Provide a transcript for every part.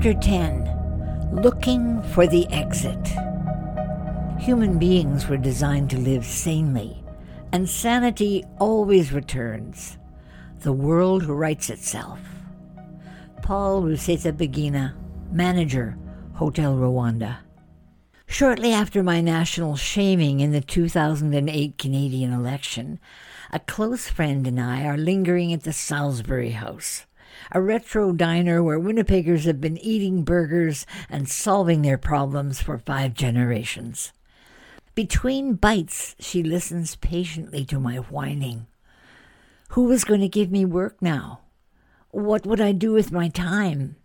Chapter 10 Looking for the Exit. Human beings were designed to live sanely, and sanity always returns. The world rights itself. Paul Rusesabagina, manager, Hotel Rwanda. Shortly after my national shaming in the 2008 Canadian election, a close friend and I are lingering at the Salisbury House, a retro diner where Winnipeggers have been eating burgers and solving their problems for five generations. Between bites, she listens patiently to my whining. Who was going to give me work now? What would I do with my time?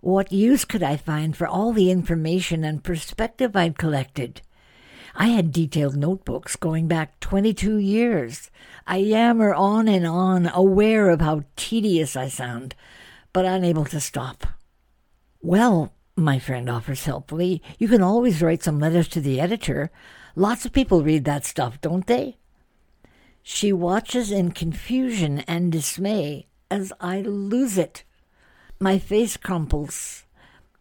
What use could I find for all the information and perspective I'd collected? I had detailed notebooks going back 22 years. I yammer on and on, aware of how tedious I sound, but unable to stop. Well, my friend offers helpfully, you can always write some letters to the editor. Lots of people read that stuff, don't they? She watches in confusion and dismay as I lose it. My face crumples,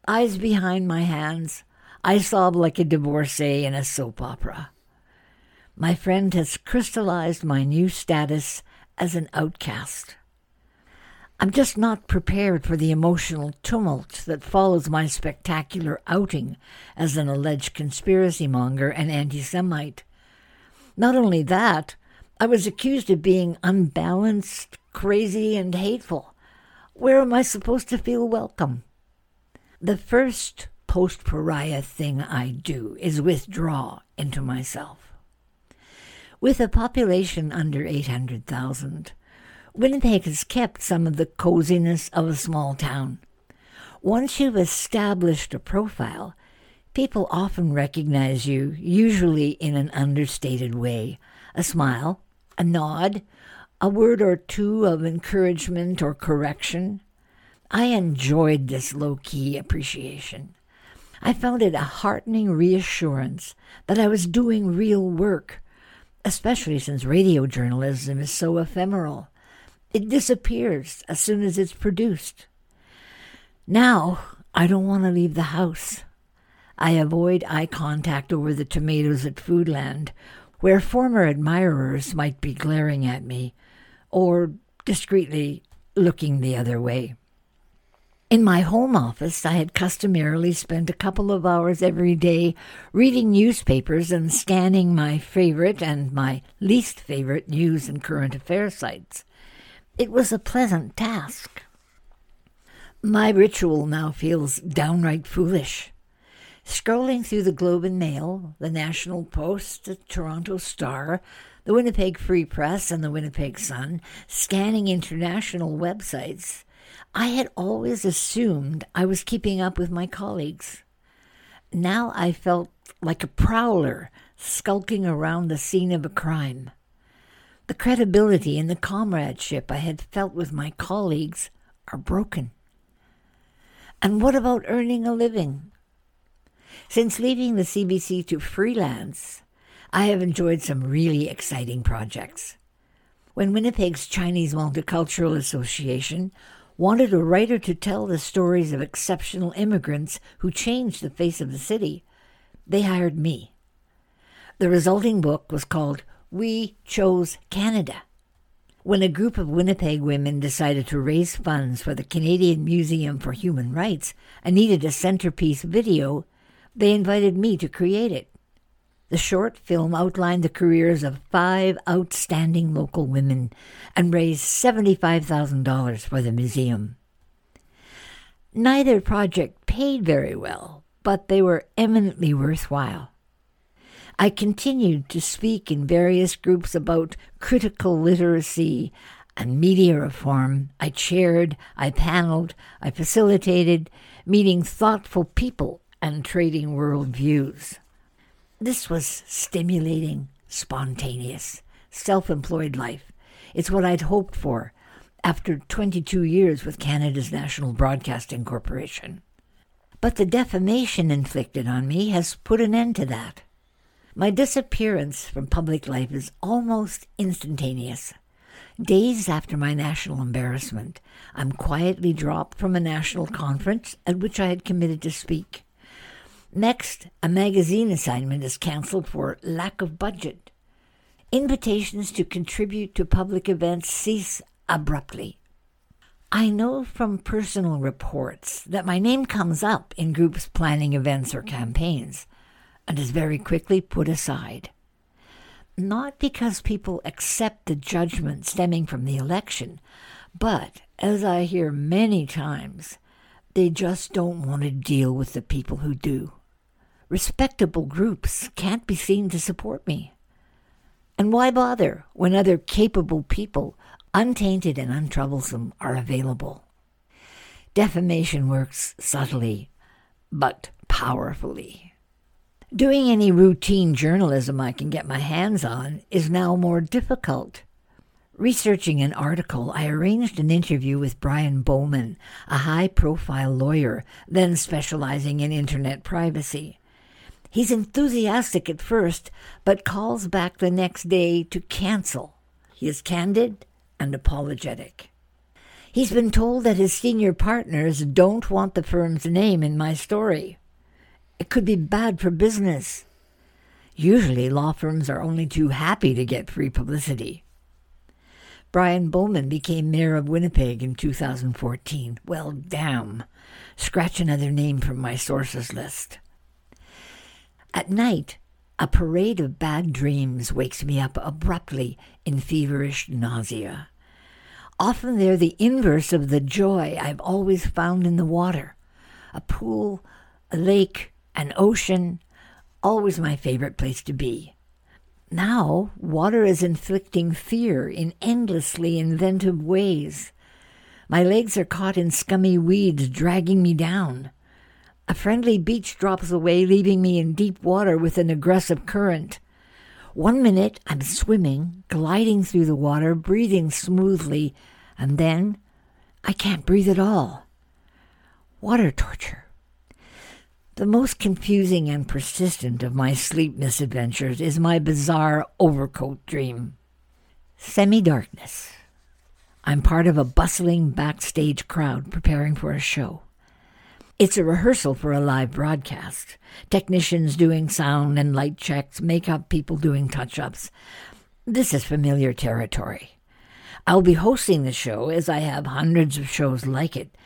eyes behind my hands. I sob like a divorcee in a soap opera. My friend has crystallized my new status as an outcast. I'm just not prepared for the emotional tumult that follows my spectacular outing as an alleged conspiracy monger and anti Semite. Not only that, I was accused of being unbalanced, crazy, and hateful. Where am I supposed to feel welcome? The first post pariah thing I do is withdraw into myself. With a population under 800,000, Winnipeg has kept some of the coziness of a small town. Once you've established a profile, people often recognize you, usually in an understated way a smile, a nod, a word or two of encouragement or correction. I enjoyed this low key appreciation. I found it a heartening reassurance that I was doing real work, especially since radio journalism is so ephemeral. It disappears as soon as it's produced. Now, I don't want to leave the house. I avoid eye contact over the tomatoes at Foodland, where former admirers might be glaring at me or discreetly looking the other way. In my home office, I had customarily spent a couple of hours every day reading newspapers and scanning my favorite and my least favorite news and current affairs sites. It was a pleasant task. My ritual now feels downright foolish. Scrolling through the Globe and Mail, the National Post, the Toronto Star, the Winnipeg Free Press and the Winnipeg Sun, scanning international websites, I had always assumed I was keeping up with my colleagues. Now I felt like a prowler skulking around the scene of a crime. The credibility and the comradeship I had felt with my colleagues are broken. And what about earning a living? Since leaving the CBC to freelance, I have enjoyed some really exciting projects. When Winnipeg's Chinese Multicultural Association wanted a writer to tell the stories of exceptional immigrants who changed the face of the city, they hired me. The resulting book was called We Chose Canada. When a group of Winnipeg women decided to raise funds for the Canadian Museum for Human Rights and needed a centerpiece video, they invited me to create it. The short film outlined the careers of five outstanding local women and raised $75,000 for the museum. Neither project paid very well, but they were eminently worthwhile. I continued to speak in various groups about critical literacy and media reform. I chaired, I paneled, I facilitated, meeting thoughtful people and trading world views. This was stimulating, spontaneous, self employed life. It's what I'd hoped for after 22 years with Canada's National Broadcasting Corporation. But the defamation inflicted on me has put an end to that. My disappearance from public life is almost instantaneous. Days after my national embarrassment, I'm quietly dropped from a national conference at which I had committed to speak. Next, a magazine assignment is cancelled for lack of budget. Invitations to contribute to public events cease abruptly. I know from personal reports that my name comes up in groups planning events or campaigns and is very quickly put aside. Not because people accept the judgment stemming from the election, but, as I hear many times, they just don't want to deal with the people who do. Respectable groups can't be seen to support me. And why bother when other capable people, untainted and untroublesome, are available? Defamation works subtly, but powerfully. Doing any routine journalism I can get my hands on is now more difficult. Researching an article, I arranged an interview with Brian Bowman, a high profile lawyer, then specializing in internet privacy. He's enthusiastic at first, but calls back the next day to cancel. He is candid and apologetic. He's been told that his senior partners don't want the firm's name in my story. It could be bad for business. Usually, law firms are only too happy to get free publicity. Brian Bowman became mayor of Winnipeg in 2014. Well, damn. Scratch another name from my sources list. At night, a parade of bad dreams wakes me up abruptly in feverish nausea. Often they're the inverse of the joy I've always found in the water. A pool, a lake, an ocean, always my favorite place to be. Now, water is inflicting fear in endlessly inventive ways. My legs are caught in scummy weeds, dragging me down. A friendly beach drops away, leaving me in deep water with an aggressive current. One minute I'm swimming, gliding through the water, breathing smoothly, and then I can't breathe at all. Water torture. The most confusing and persistent of my sleep misadventures is my bizarre overcoat dream. Semi darkness. I'm part of a bustling backstage crowd preparing for a show. It's a rehearsal for a live broadcast. Technicians doing sound and light checks, makeup people doing touch ups. This is familiar territory. I'll be hosting the show as I have hundreds of shows like it,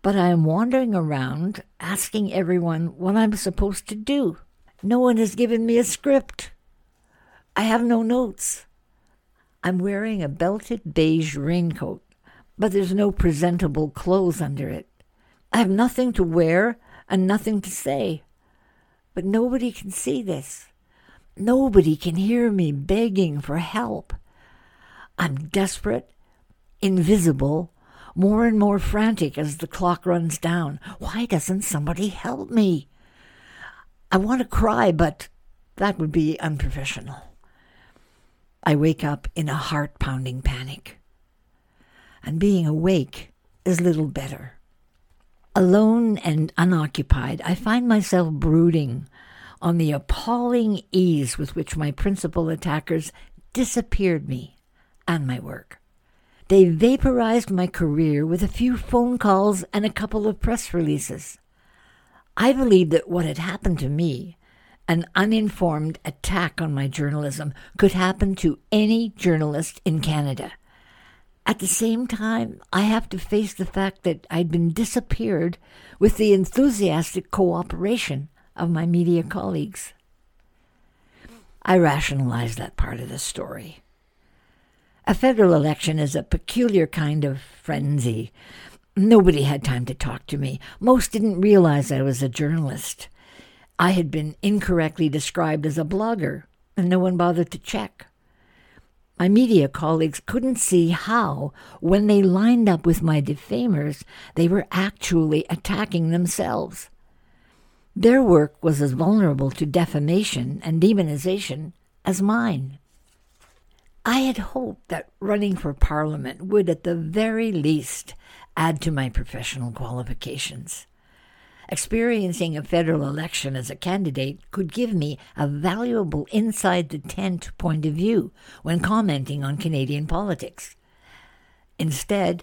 but I am wandering around asking everyone what I'm supposed to do. No one has given me a script. I have no notes. I'm wearing a belted beige raincoat, but there's no presentable clothes under it. I have nothing to wear and nothing to say. But nobody can see this. Nobody can hear me begging for help. I'm desperate, invisible, more and more frantic as the clock runs down. Why doesn't somebody help me? I want to cry, but that would be unprofessional. I wake up in a heart pounding panic. And being awake is little better. Alone and unoccupied, I find myself brooding on the appalling ease with which my principal attackers disappeared me and my work. They vaporized my career with a few phone calls and a couple of press releases. I believed that what had happened to me, an uninformed attack on my journalism, could happen to any journalist in Canada. At the same time, I have to face the fact that I'd been disappeared with the enthusiastic cooperation of my media colleagues. I rationalize that part of the story. A federal election is a peculiar kind of frenzy. Nobody had time to talk to me. Most didn't realize I was a journalist. I had been incorrectly described as a blogger, and no one bothered to check. My media colleagues couldn't see how, when they lined up with my defamers, they were actually attacking themselves. Their work was as vulnerable to defamation and demonization as mine. I had hoped that running for Parliament would, at the very least, add to my professional qualifications. Experiencing a federal election as a candidate could give me a valuable inside the tent point of view when commenting on Canadian politics. Instead,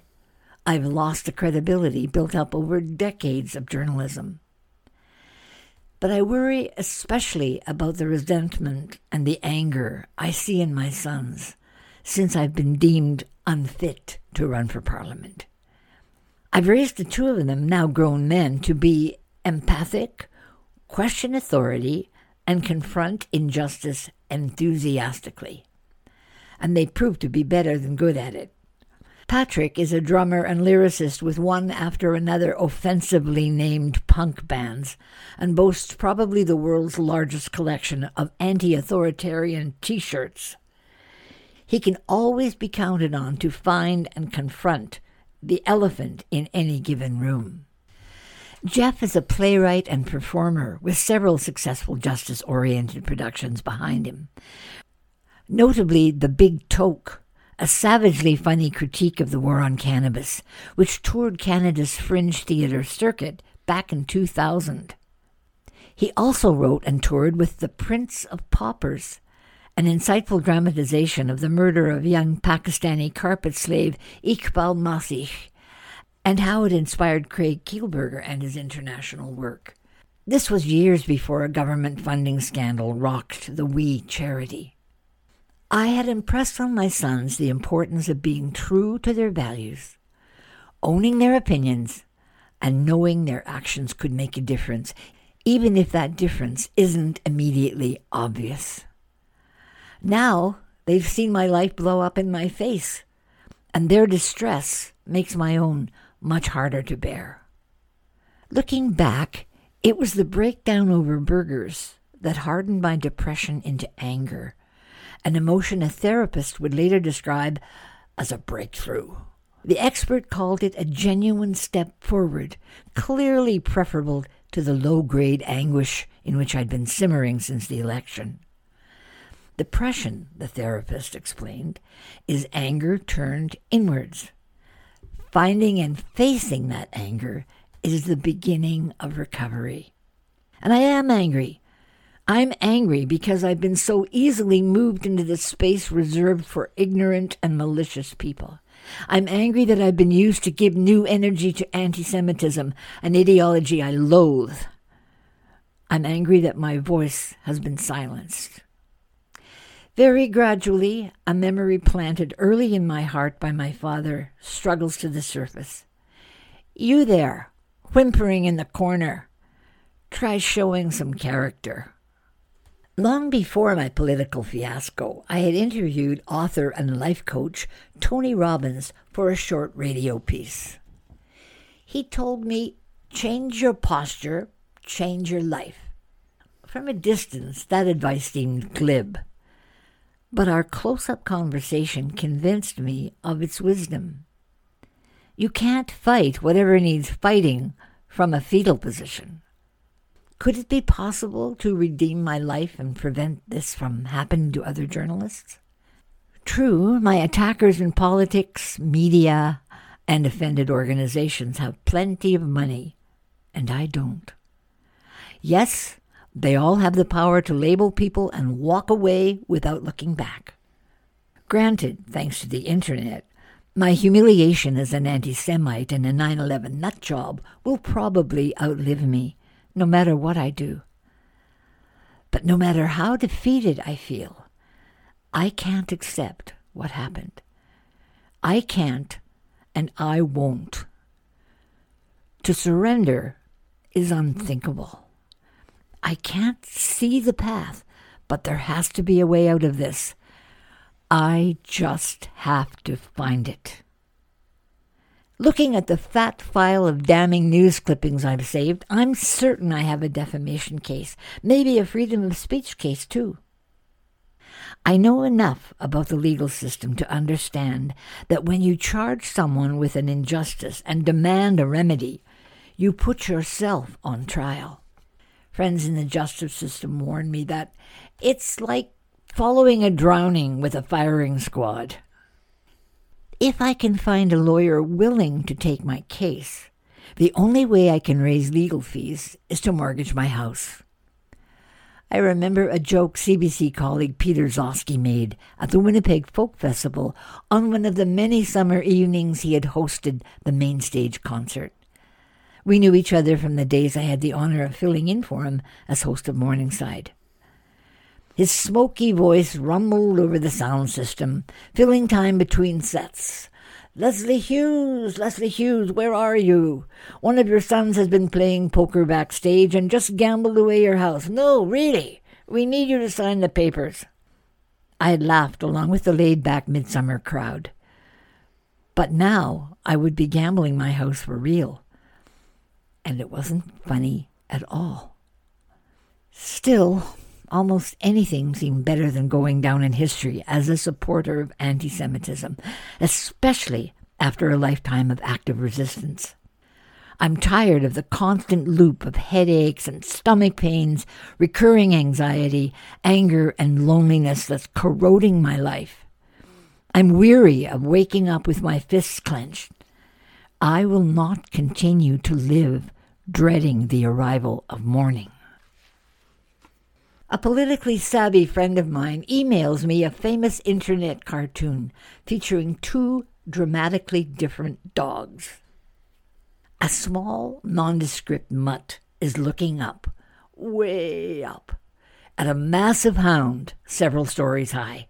I've lost the credibility built up over decades of journalism. But I worry especially about the resentment and the anger I see in my sons since I've been deemed unfit to run for Parliament. I've raised the two of them, now grown men, to be empathic, question authority, and confront injustice enthusiastically. And they prove to be better than good at it. Patrick is a drummer and lyricist with one after another offensively named punk bands and boasts probably the world's largest collection of anti authoritarian t shirts. He can always be counted on to find and confront the elephant in any given room. Jeff is a playwright and performer with several successful justice oriented productions behind him. Notably, The Big Toke a savagely funny critique of the war on cannabis, which toured Canada's fringe theatre circuit back in 2000. He also wrote and toured with The Prince of Paupers, an insightful dramatization of the murder of young Pakistani carpet slave Iqbal Masih, and how it inspired Craig Kielburger and his international work. This was years before a government funding scandal rocked the WE charity. I had impressed on my sons the importance of being true to their values, owning their opinions, and knowing their actions could make a difference, even if that difference isn't immediately obvious. Now they've seen my life blow up in my face, and their distress makes my own much harder to bear. Looking back, it was the breakdown over burgers that hardened my depression into anger an emotion a therapist would later describe as a breakthrough. The expert called it a genuine step forward, clearly preferable to the low grade anguish in which I'd been simmering since the election. Depression, the therapist explained, is anger turned inwards. Finding and facing that anger is the beginning of recovery. And I am angry. I'm angry because I've been so easily moved into this space reserved for ignorant and malicious people. I'm angry that I've been used to give new energy to anti Semitism, an ideology I loathe. I'm angry that my voice has been silenced. Very gradually, a memory planted early in my heart by my father struggles to the surface. You there, whimpering in the corner, try showing some character. Long before my political fiasco, I had interviewed author and life coach Tony Robbins for a short radio piece. He told me, change your posture, change your life. From a distance, that advice seemed glib, but our close up conversation convinced me of its wisdom. You can't fight whatever needs fighting from a fetal position. Could it be possible to redeem my life and prevent this from happening to other journalists? True, my attackers in politics, media, and offended organizations have plenty of money, and I don't. Yes, they all have the power to label people and walk away without looking back. Granted, thanks to the internet, my humiliation as an anti Semite and a 9 11 nutjob will probably outlive me no matter what I do. But no matter how defeated I feel, I can't accept what happened. I can't, and I won't. To surrender is unthinkable. I can't see the path, but there has to be a way out of this. I just have to find it. Looking at the fat file of damning news clippings I've saved, I'm certain I have a defamation case, maybe a freedom of speech case too. I know enough about the legal system to understand that when you charge someone with an injustice and demand a remedy, you put yourself on trial. Friends in the justice system warn me that it's like following a drowning with a firing squad. If I can find a lawyer willing to take my case, The only way I can raise legal fees is to mortgage my house. I remember a joke CBC colleague Peter Gzowski made at the Winnipeg Folk Festival on one of the many summer evenings he had hosted the main stage concert. We knew each other from the days I had the honor of filling in for him as host of Morningside. His smoky voice rumbled over the sound system, filling time between sets. Lesley Hughes, Lesley Hughes, where are you? One of your sons has been playing poker backstage and just gambled away your house. No, really. We need you to sign the papers. I had laughed along with the laid back midsummer crowd. But now I would be gambling my house for real. And it wasn't funny at all. Still, almost anything seemed better than going down in history as a supporter of anti Semitism, especially after a lifetime of active resistance. I'm tired of the constant loop of headaches and stomach pains, recurring anxiety, anger, and loneliness that's corroding my life. I'm weary of waking up with my fists clenched. I will not continue to live dreading the arrival of morning. A politically savvy friend of mine emails me a famous internet cartoon featuring two dramatically different dogs. A small, nondescript mutt is looking up, way up, at a massive hound several stories high.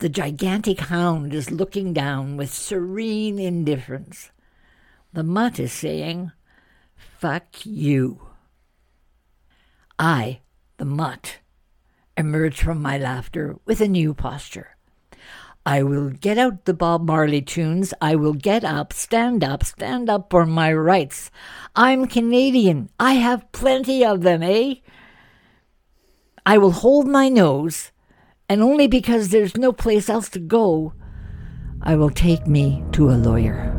The gigantic hound is looking down with serene indifference. The mutt is saying, Fuck you. I the mutt, emerge from my laughter with a new posture. I will get out the Bob Marley tunes. I will get up, stand up, stand up for my rights. I'm Canadian. I have plenty of them, eh? I will hold my nose, and only because there's no place else to go, I will take me to a lawyer.